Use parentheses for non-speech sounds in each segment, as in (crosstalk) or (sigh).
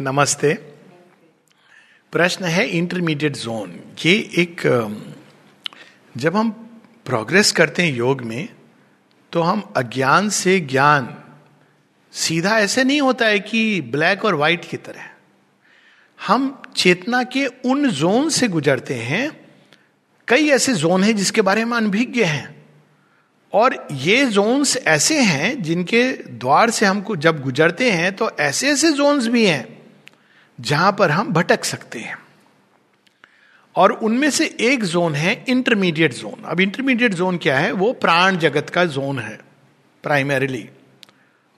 नमस्ते। प्रश्न है इंटरमीडिएट जोन ये एक जब हम प्रोग्रेस करते हैं योग में तो हम अज्ञान से ज्ञान, सीधा ऐसे नहीं होता है कि ब्लैक और व्हाइट की तरह। हम चेतना के उन जोन से गुजरते हैं, कई ऐसे जोन हैं जिसके बारे में अनभिज्ञ हैं। और ये जोन्स ऐसे हैं जिनके द्वार से हमको जब गुजरते हैं तो ऐसे ऐसे जोन्स भी हैं जहाँ पर हम भटक सकते हैं। और उनमें से एक जोन है इंटरमीडिएट जोन अब इंटरमीडिएट जोन क्या है? वो प्राण जगत का जोन है प्राइमरीली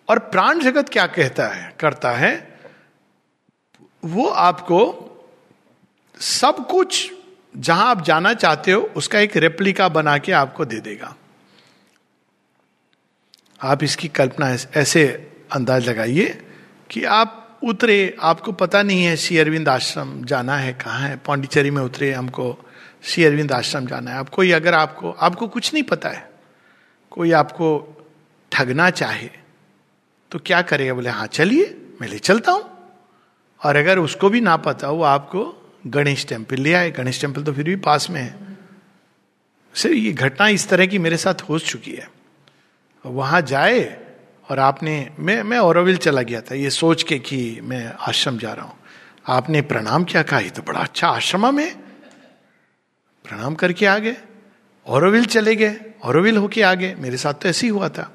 और प्राण जगत क्या कहता है, करता है? वो आपको सब कुछ जहाँ आप जाना चाहते हो, उसका एक रेप्लिका बना के आपको दे देगा। आप इसकी कल्पना ऐसे अंदाज लगाइए कि आप उतरे, आपको पता नहीं है श्री अरविंद आश्रम जाना है, कहाँ है। पांडिचेरी में उतरे, हमको श्री अरविंद आश्रम जाना है। आप कोई अगर आपको आपको कुछ नहीं पता है, कोई आपको ठगना चाहे तो क्या करेगा? बोले हाँ चलिए, मैं ले चलता हूँ। और अगर उसको भी ना पता वो आपको गणेश टेंपल ले आए। गणेश टेंपल तो फिर भी पास में है। सर ये घटना इस तरह की मेरे साथ हो चुकी है। वहाँ जाए और आपने, मैं मैं औरविल चला गया था, ये सोच के कि मैं आश्रम जा रहा हूँ। आपने प्रणाम क्या कहा? ये तो बड़ा अच्छा आश्रम में प्रणाम करके आ गए। औरविल चले गए। औरविल होके आ गए। मेरे साथ तो ऐसे ही हुआ था।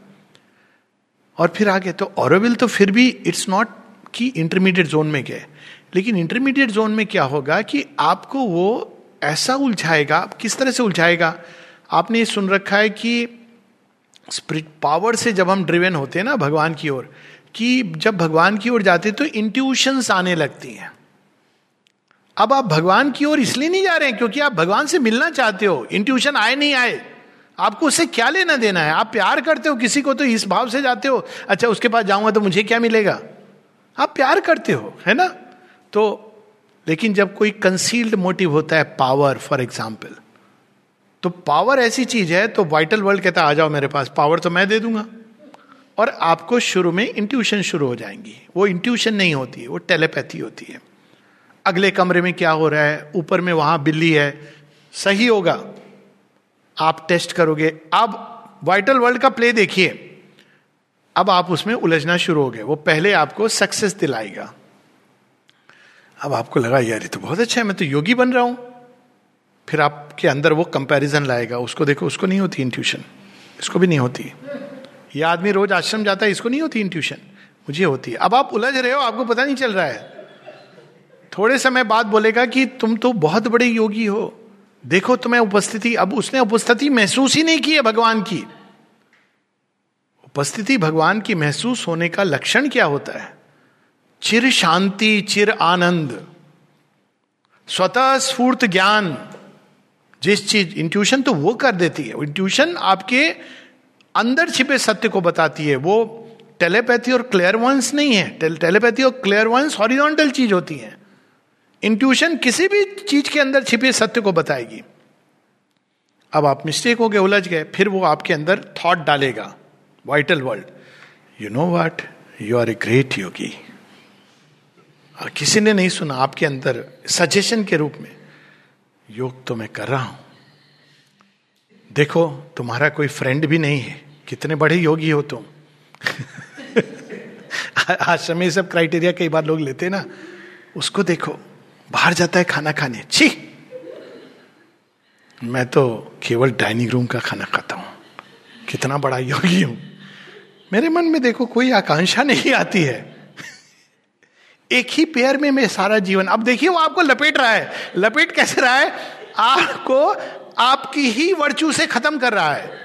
और फिर आ गए। तो औरविल तो फिर भी इट्स नॉट कि इंटरमीडिएट जोन में गए। लेकिन इंटरमीडिएट जोन में क्या होगा कि आपको वो ऐसा उलझाएगा। किस तरह से उलझाएगा? आपने सुन रखा है कि स्पिरिट पावर से जब हम ड्रिवेन होते हैं ना भगवान की ओर, कि जब भगवान की ओर जाते तो इंट्यूशंस आने लगती हैं। अब आप भगवान की ओर इसलिए नहीं जा रहे हैं क्योंकि आप भगवान से मिलना चाहते हो इंट्यूशन आए नहीं आए। आपको उससे क्या लेना देना है? आप प्यार करते हो किसी को तो इस भाव से जाते हो अच्छा उसके पास जाऊँगा तो मुझे क्या मिलेगा? आप प्यार करते हो, है ना? तो लेकिन जब कोई कंसील्ड मोटिव होता है पावर फॉर एग्ज़ाम्पल तो पावर ऐसी चीज़ है तो वाइटल वर्ल्ड कहता है, आ जाओ मेरे पास पावर तो मैं दे दूँगा। और आपको शुरू में इंट्यूशन शुरू हो जाएँगी। वो इंट्यूशन नहीं होती है वो टेलीपैथी होती है। अगले कमरे में क्या हो रहा है? ऊपर में वहाँ बिल्ली है। सही होगा। आप टेस्ट करोगे। अब वाइटल वर्ल्ड का प्ले देखिए। अब आप उसमें उलझना शुरू हो गए। वो पहले आपको सक्सेस दिलाएगा। अब आपको लगा, यार, ये तो बहुत अच्छा है, मैं तो योगी बन रहा हूँ। फिर आपके अंदर वो कंपैरिजन लाएगा। उसको देखो, उसको नहीं होती इंट्यूशन इसको भी नहीं होती। ये आदमी रोज आश्रम जाता है, इसको नहीं होती इंट्यूशन मुझे होती है। अब आप उलझ रहे हो, आपको पता नहीं चल रहा है। थोड़े समय बाद बोलेगा कि तुम तो बहुत बड़े योगी हो। देखो तुम्हें उपस्थिति, अब उसने उपस्थिति महसूस ही नहीं की है भगवान की। उपस्थिति भगवान की महसूस होने का लक्षण क्या होता है? चिर शांति, चिर आनंद। स्वतः स्फूर्त ज्ञान। जिस चीज़ इंट्यूशन तो वो कर देती है। इंट्यूशन आपके अंदर छिपे सत्य को बताती है। वो टेलीपैथी और क्लेयरवंस नहीं है। टेलीपैथी और क्लेयरवंस हॉरिजॉन्टल चीज़ होती है। इंट्यूशन किसी भी चीज़ के अंदर छिपे सत्य को बताएगी। अब आप मिस्टेक हो गए, उलझ गए, फिर वो आपके अंदर थॉट डालेगा। Vital world you know what you are a great yogi किसी ने नहीं सुना आपके अंदर सजेशन के रूप में। योग तो मैं कर रहा हूँ। देखो, तुम्हारा कोई फ्रेंड भी नहीं है। कितने बड़े योगी हो तुम। (laughs) आश्रम में सब क्राइटेरिया कई बार लोग लेते ना। उसको देखो, बाहर जाता है खाना खाने। छी! मैं तो केवल डाइनिंग रूम का खाना खाता हूँ। कितना बड़ा योगी हूँ। मेरे मन में देखो, कोई आकांक्षा नहीं आती है। एक ही पेयर में मैं सारा जीवन। अब देखिए, वो आपको लपेट रहा है। लपेट कैसे रहा है? आपको, आपकी ही वर्चू से खत्म कर रहा है।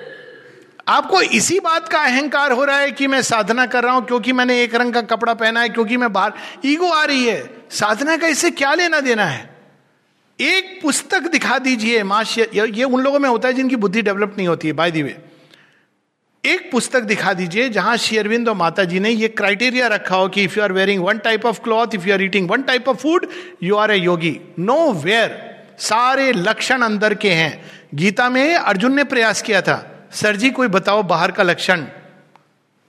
आपको इसी बात का अहंकार हो रहा है कि मैं साधना कर रहा हूँ क्योंकि मैंने एक रंग का कपड़ा पहना है, क्योंकि मैं बाहर, ईगो आ रही है। साधना का इससे क्या लेना देना है? एक पुस्तक दिखा दीजिए माश ये उन लोगों में होता है जिनकी बुद्धि डेवलप नहीं होती है, बाय दी वे। एक पुस्तक दिखा दीजिए जहाँ शेयरविंद और माता जी ने ये क्राइटेरिया रखा हो कि if you are wearing one type of cloth if you are eating one type of food you are a yogi nowhere सारे लक्षण अंदर के हैं। गीता में अर्जुन ने प्रयास किया था, सर जी, कोई बताओ बाहर का लक्षण?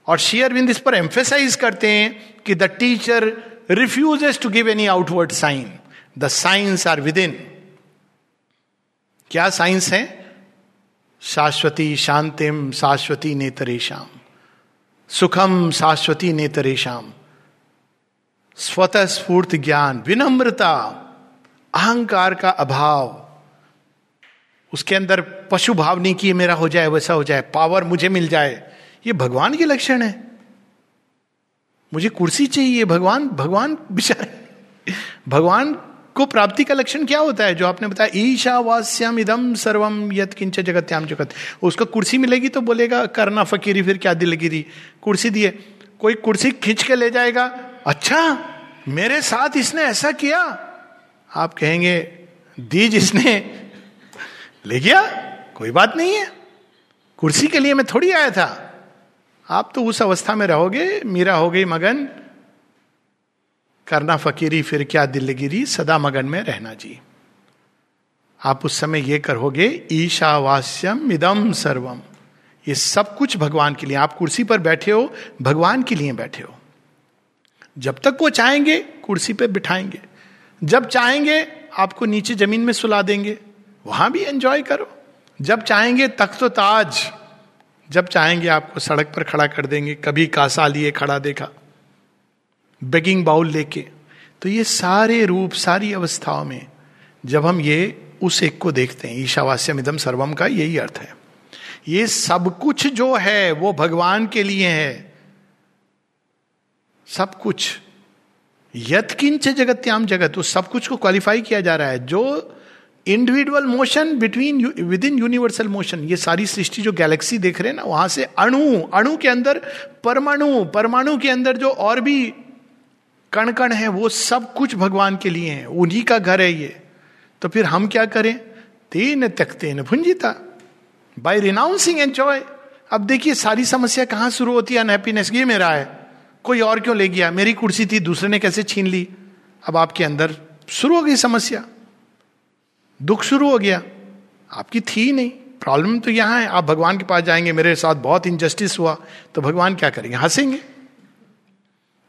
और शेयरविंद इस पर एम्फेसाइज करते हैं कि the teacher refuses to give any outward sign the signs are within क्या साइंस है? शाश्वती शांतिम शाश्वती नेतरेशम सुखम शाश्वती नेतरेशम स्वतः स्फूर्त ज्ञान, विनम्रता, अहंकार का अभाव। उसके अंदर पशु भाव नहीं कि मेरा हो जाए, वैसा हो जाए, पावर मुझे मिल जाए, ये भगवान के लक्षण है। मुझे कुर्सी चाहिए, भगवान भगवान, (laughs) बिचारे, भगवान को प्राप्ति का लक्षण क्या होता है? जो आपने बताया, ईशावास्यम इदम सर्वम यत किंच जगत्याम जगत। उसको कुर्सी मिलेगी तो बोलेगा, करना फकीरी, फिर क्या दिलगिरी कुर्सी दिए। कोई कुर्सी खींच के ले जाएगा अच्छा मेरे साथ इसने ऐसा किया। आप कहेंगे दी जिसने ले गया? कोई बात नहीं है। कुर्सी के लिए मैं थोड़ी आया था। आप तो उस अवस्था में रहोगे, मीरा हो गई मगन। करना फकीरी, फिर क्या दिलगिरी? सदा मगन में रहना जी। आप उस समय ये करोगे, ईशावास्यम इदम सर्वम। ये सब कुछ भगवान के लिए। आप कुर्सी पर बैठे हो, भगवान के लिए बैठे हो। जब तक वो चाहेंगे, कुर्सी पर बिठाएँगे। जब चाहेंगे, आपको नीचे ज़मीन में सुला देंगे। वहाँ भी एंजॉय करो। जब चाहेंगे, तख्त ताज। जब चाहेंगे, आपको सड़क पर खड़ा कर देंगे। कभी कासा लिए खड़ा देखा। बेगिंग बाउल लेके। तो ये सारे रूप, सारी अवस्थाओं में जब हम ये उस एक को देखते हैं, ईशावास्यम इदम सर्वम का यही अर्थ है। ये सब कुछ जो है, वो भगवान के लिए है। सब कुछ। यत्किंच जगत्याम जगत, उस सब कुछ को क्वालिफाई किया जा रहा है। जो individual motion between within universal motion ये सारी सृष्टि जो गैलेक्सी देख रहे हैं ना, वहाँ से अणु अणु के अंदर परमाणु परमाणु के अंदर जो और भी कण कण है, वो सब कुछ भगवान के लिए है, उन्हीं का घर है ये। तो फिर हम क्या करें? तेन तकते न भुंजिता बाई रिनाउंसिंग एंजॉय अब देखिए, सारी समस्या कहाँ शुरू होती है? अनहैप्पीनेस ये मेरा है। कोई और क्यों ले गया? मेरी कुर्सी थी, दूसरे ने कैसे छीन ली? अब आपके अंदर शुरू हो गई समस्या। दुख शुरू हो गया। आपकी थी नहीं। प्रॉब्लम तो यहाँ है। आप भगवान के पास जाएँगे, मेरे साथ बहुत इनजस्टिस हुआ तो भगवान क्या करेंगे? हंसेंगे।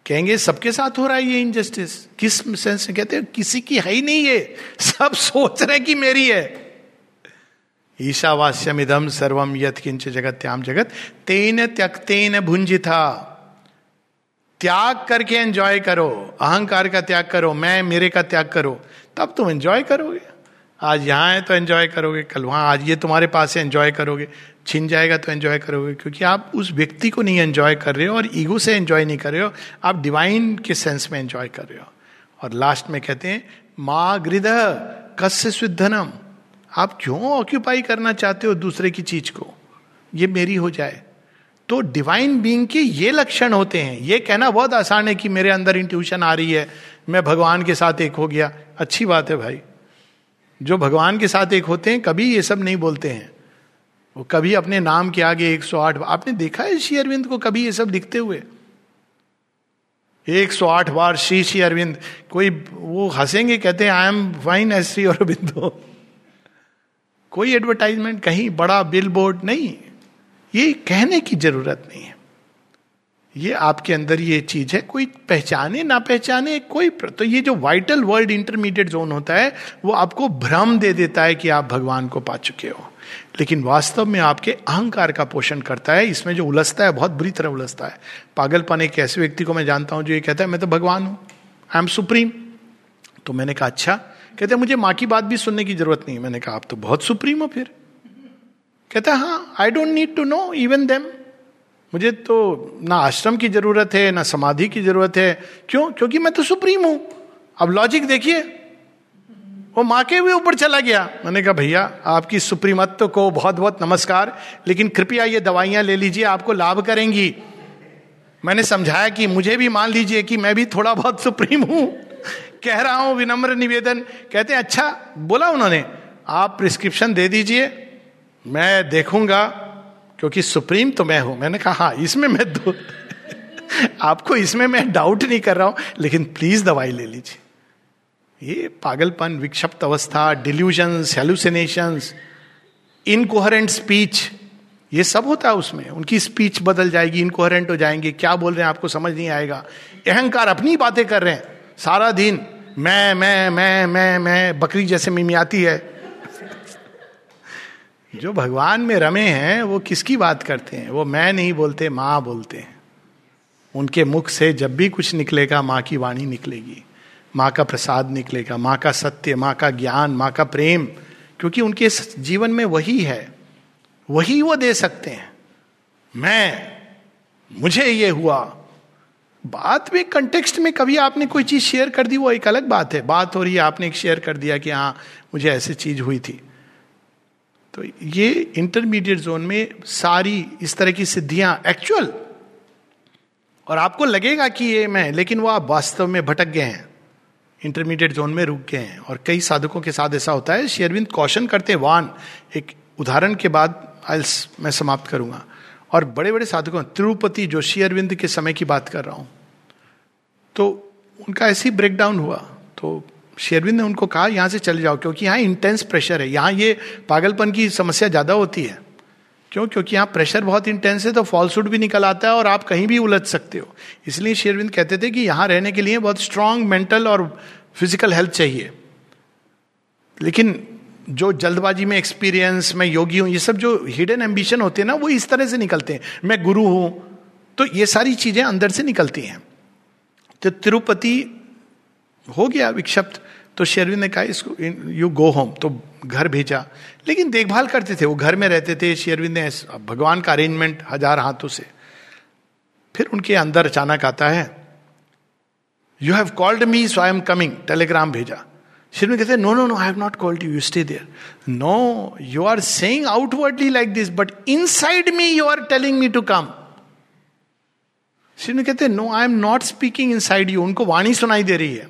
कहेंगे, सबके साथ हो रहा है ये इनजस्टिस किस सेंस में कहते हैं? किसी की है ही नहीं ये। सब सोच रहे कि मेरी है। ईशावास्यम इदम सर्वम यथ किंच जगत त्याम जगत। तेन त्यक्तेन भुंजिथा त्याग करके एंजॉय करो। अहंकार का त्याग करो। मैं मेरे का त्याग करो। तब तुम एंजॉय करोगे। आज यहाँ है तो एंजॉय करोगे, कल वहाँ, आज ये तुम्हारे पास है एंजॉय करोगे। छिन जाएगा तो एंजॉय करोगे, क्योंकि आप उस व्यक्ति को नहीं एंजॉय कर रहे हो और ईगो से एंजॉय नहीं कर रहे हो, आप डिवाइन के सेंस में एंजॉय कर रहे हो। और लास्ट में कहते हैं, माँ गृद कस्य शुद्धनम। आप क्यों ऑक्यूपाई करना चाहते हो दूसरे की चीज़ को? ये मेरी हो जाए। तो डिवाइन बींग के ये लक्षण होते हैं। ये कहना बहुत आसान है कि मेरे अंदर इंट्यूशन आ रही है, मैं भगवान के साथ एक हो गया। अच्छी बात है भाई। जो भगवान के साथ एक होते हैं, कभी ये सब नहीं बोलते हैं। वो कभी अपने नाम के आगे 108 आपने देखा है श्री अरविंद को कभी ये सब दिखते हुए? 108 बार श्री श्री अरविंद, कोई वो हंसेंगे, कहते हैं I am fine says Sri Aurobindo कोई एडवर्टाइजमेंट कहीं बड़ा बिल बोर्ड नहीं। ये कहने की ज़रूरत नहीं है। ये आपके अंदर ये चीज़ है, कोई पहचाने ना पहचाने, कोई तो ये जो वाइटल वर्ल्ड इंटरमीडिएट जोन होता है, वो आपको भ्रम दे देता है कि आप भगवान को पा चुके हो। लेकिन वास्तव में आपके अहंकार का पोषण करता है, इसमें जो उलझता है, बहुत बुरी तरह उलझता है। पागलपन एक ऐसे व्यक्ति को मैं जानता हूँ जो ये कहता है, मैं तो भगवान हूँ आई एम सुप्रीम तो मैंने कहा अच्छा। कहते मुझे माँ की बात भी सुनने की ज़रूरत नहीं मैंने कहा, आप तो बहुत सुप्रीम हो फिर। कहता हाँ I don't need to know even them मुझे तो ना आश्रम की ज़रूरत है, ना समाधि की ज़रूरत है। क्यों? क्योंकि मैं तो सुप्रीम हूँ। अब लॉजिक देखिए। वो माँ के भी ऊपर चला गया। मैंने कहा, भैया, आपकी सुप्रीमत्व को बहुत बहुत नमस्कार, लेकिन कृपया ये दवाइयाँ ले लीजिए, आपको लाभ करेंगी। मैंने समझाया कि मुझे भी मान लीजिए कि मैं भी थोड़ा बहुत सुप्रीम हूँ। कह रहा हूँ, विनम्र निवेदन। कहते हैं अच्छा बोला उन्होंने, आप प्रिस्क्रिप्शन दे दीजिए, मैं देखूँगा क्योंकि सुप्रीम तो मैं हूँ। मैंने कहा हाँ इसमें मैं दो (laughs) आपको इसमें मैं डाउट नहीं कर रहा हूँ, लेकिन प्लीज़ दवाई ले लीजिए। ये पागलपन, विक्षिप्त अवस्था डिल्यूजन हेलुसिनेशन इनकोहरेंट स्पीच ये सब होता है उसमें। उनकी स्पीच बदल जाएगी इनकोहरेंट हो जाएँगे। क्या बोल रहे हैं, आपको समझ नहीं आएगा। अहंकार अपनी बातें कर रहे हैं। सारा दिन, मैं मैं मैं मैं मैं, बकरी जैसे मिमियाती है। जो भगवान में रमे हैं, वो किसकी बात करते हैं? वो मैं नहीं बोलते, माँ बोलते हैं। उनके मुख से जब भी कुछ निकलेगा, माँ की वाणी निकलेगी। माँ का प्रसाद निकलेगा, माँ का सत्य, माँ का ज्ञान, माँ का प्रेम, क्योंकि उनके जीवन में वही है। वही वो दे सकते हैं। मैं, मुझे ये हुआ। बात में कंटेक्स्ट में कभी आपने कोई चीज़ शेयर कर दी, वो एक अलग बात है। बात हो रही है, आपने एक शेयर कर दिया कि हाँ मुझे ऐसी चीज़ हुई थी। तो ये इंटरमीडिएट जोन में सारी इस तरह की सिद्धियाँ एक्चुअल और आपको लगेगा कि ये मैं, लेकिन वो आप वास्तव में भटक गए हैं। इंटरमीडिएट जोन में रुक गए हैं। और कई साधकों के साथ ऐसा होता है। शेयरविंद कौशन करते वान। एक उदाहरण के बाद आइल्स मैं समाप्त करूँगा। और बड़े बड़े साधकों, तिरुपति, जो शेयरविंद के समय की बात कर रहा हूँ। तो उनका ऐसे ही ब्रेक डाउन हुआ। तो शेरविंद ने उनको कहा, यहाँ से चले जाओ, क्योंकि यहाँ इंटेंस प्रेशर है। यहाँ ये पागलपन की समस्या ज़्यादा होती है। क्यों? क्योंकि यहाँ प्रेशर बहुत इंटेंस है तो फॉल्सूट भी निकल आता है और आप कहीं भी उलझ सकते हो। इसलिए शेरविंद कहते थे कि यहाँ रहने के लिए बहुत स्ट्रांग मेंटल और फ़िज़िकल हेल्थ चाहिए। लेकिन जो जल्दबाजी में एक्सपीरियंस मैं योगी हूँ, ये सब जो हिडन एम्बिशन होते हैं ना, वो इस तरह से निकलते हैं। मैं गुरु हूँ तो ये सारी चीज़ें अंदर से निकलती हैं। तो तिरुपति हो गया विक्षिप्त। तो शेरविंद ने कहा, इसको यू गो होम तो घर भेजा। लेकिन देखभाल करते थे, वो घर में रहते थे। शेरविंद ने भगवान का अरेंजमेंट हज़ार हाथों से। फिर उनके अंदर अचानक आता है you have called me so I am coming telegram भेजा। शेरविंद कहते no no no I have not called you stay there no you are saying outwardly like this but inside me you are telling me to come शेरविंद कहते no I am not speaking inside you उनको वाणी सुनाई दे रही है।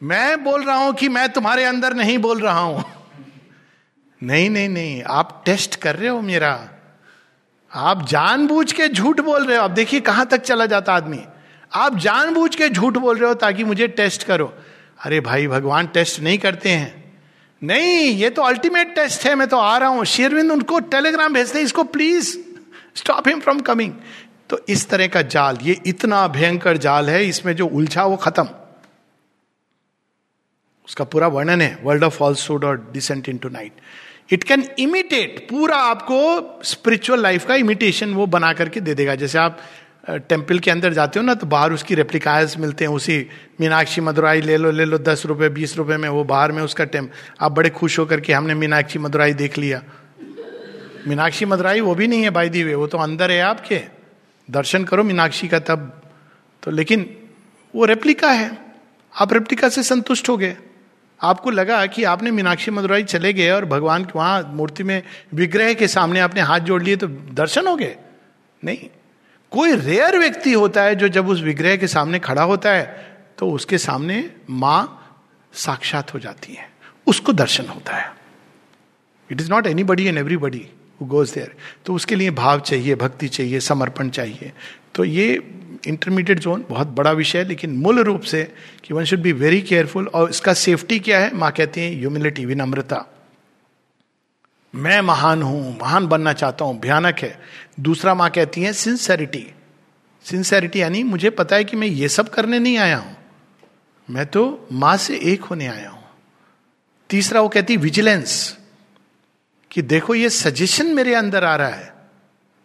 मैं बोल रहा हूँ कि मैं तुम्हारे अंदर नहीं बोल रहा हूँ। नहीं नहीं नहीं, आप टेस्ट कर रहे हो मेरा। आप जानबूझ के झूठ बोल रहे हो। आप देखिए कहाँ तक चला जाता आदमी। आप जानबूझ के झूठ बोल रहे हो ताकि मुझे टेस्ट करो। अरे भाई, भगवान टेस्ट नहीं करते हैं। नहीं, ये तो अल्टीमेट टेस्ट है, मैं तो आ रहा हूँ। शेरविंद उनको टेलीग्राम भेजते हैं इसको please stop him from coming तो इस तरह का जाल, ये इतना भयंकर जाल है, इसमें जो उलझा वो खत्म। उसका पूरा वर्णन है वर्ल्ड ऑफ़ फॉल्सूड और descent into night it can imitate पूरा आपको स्पिरिचुअल लाइफ का इमिटेशन वो बना करके दे देगा। जैसे आप टेंपल के अंदर जाते हो ना तो बाहर उसकी रेप्लिकायर्स मिलते हैं, उसी मीनाक्षी मदुराई ले लो ले लो, दस रुपये बीस रुपये में वो बाहर में उसका टेम आप बड़े खुश होकर के हमने मीनाक्षी मदुराई देख लिया। मीनाक्षी मदुराई वो भी नहीं है बाई दी वे वो तो अंदर है आपके। दर्शन करो मीनाक्षी का तब। तो लेकिन वो रेप्लिका है। आप रेप्लिका से संतुष्ट हो गए। आपको लगा कि आपने मीनाक्षी मदुराई चले गए और भगवान के वहाँ मूर्ति में विग्रह के सामने आपने हाथ जोड़ लिए तो दर्शन हो गए? नहीं। कोई रेयर व्यक्ति होता है जो जब उस विग्रह के सामने खड़ा होता है तो उसके सामने माँ साक्षात हो जाती है। उसको दर्शन होता है। It is not anybody and everybody goes there तो उसके लिए भाव चाहिए, भक्ति चाहिए, समर्पण चाहिए। तो ये इंटरमीडिएट जोन बहुत बड़ा विषय है, लेकिन मूल रूप से कि one should be very careful और इसका सेफ्टी क्या है, माँ कहती है ह्यूमिलिटी विनम्रता। मैं महान हूँ, महान बनना चाहता हूँ, भयानक है। दूसरा माँ कहती है सिंसेरिटी सिंसेरिटी यानी मुझे पता है कि मैं ये सब करने नहीं आया हूँ। मैं तो माँ से एक होने आया हूँ। तीसरा वो कहती विजिलेंस कि देखो ये सजेशन मेरे अंदर आ रहा है।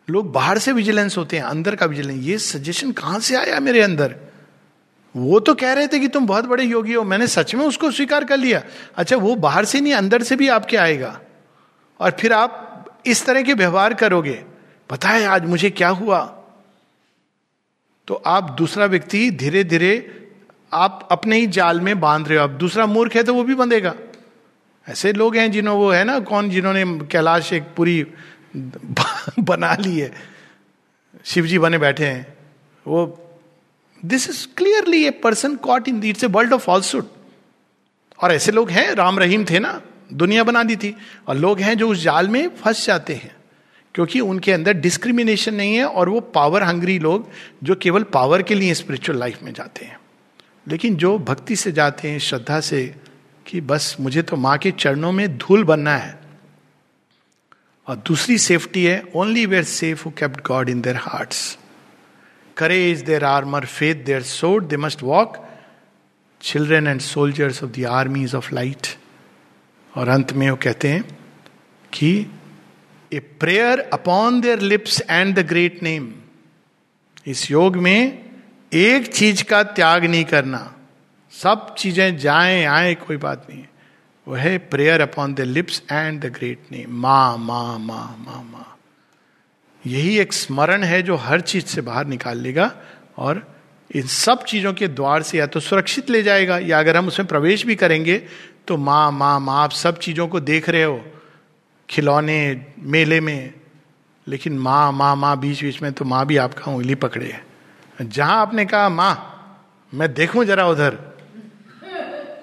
लोग बाहर से विजिलेंस होते हैं, अंदर का विजिलेंस ये सजेशन कहाँ से आया मेरे अंदर? वो तो कह रहे थे कि तुम बहुत बड़े योगी हो, मैंने सच में उसको स्वीकार कर लिया। अच्छा वो बाहर से नहीं, अंदर से भी आपके आएगा। और फिर आप इस तरह के व्यवहार करोगे। पता है आज मुझे क्या हुआ? तो आप दूसरा व्यक्ति धीरे धीरे आप अपने ही जाल में बाँध रहे हो। आप दूसरा मूर्ख है तो वो भी बंधेगा। ऐसे लोग हैं जिन्हों वो है ना, कौन जिन्होंने कैलाश एक पूरी (laughs) बना ली है शिव जी बने बैठे हैं। वो this is clearly a person caught in it's a world of falsehood और ऐसे लोग हैं, राम रहीम थे ना, दुनिया बना दी थी। और लोग हैं जो उस जाल में फंस जाते हैं, क्योंकि उनके अंदर डिस्क्रिमिनेशन नहीं है और वो पावर हंग्री लोग, जो केवल पावर के लिए स्पिरिचुअल लाइफ में जाते हैं। लेकिन जो भक्ति से जाते हैं, श्रद्धा से कि बस मुझे तो माँ के चरणों में धूल बनना है। और दूसरी सेफ्टी है only where safe who kept God in their hearts courage their armour faith their sword they must walk children and soldiers of the armies of light और अंत में वो कहते हैं कि a prayer upon their lips and the great name इस योग में एक चीज़ का त्याग नहीं करना। सब चीज़ें जाएँ, आए, कोई बात नहीं वो है prayer upon the lips and the great name Ma Ma Ma मा मा। यही एक स्मरण है जो हर चीज़ से बाहर निकाल लेगा और इन सब चीज़ों के द्वार से या तो सुरक्षित ले जाएगा या अगर हम उसमें प्रवेश भी करेंगे तो माँ माँ माँ, आप सब चीज़ों को देख रहे हो, खिलौने मेले में, लेकिन माँ माँ माँ बीच बीच में तो माँ भी आपका उंगली पकड़े है। जहाँ आपने कहा, माँ, मैं देखूँ जरा उधर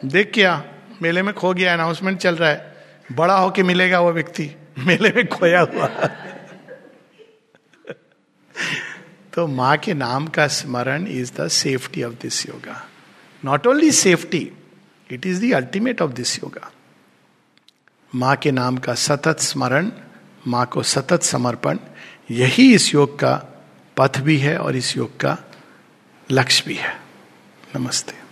देख क्या, मेले में खो गया अनाउंसमेंट चल रहा है। बड़ा होके मिलेगा वो व्यक्ति। मेले में खोया हुआ। तो माँ के नाम का स्मरण is the safety of this yoga not only safety it is the ultimate of this yoga माँ के नाम का सतत स्मरण, माँ को सतत समर्पण, यही इस योग का पथ भी है और इस योग का लक्ष्य भी है। नमस्ते।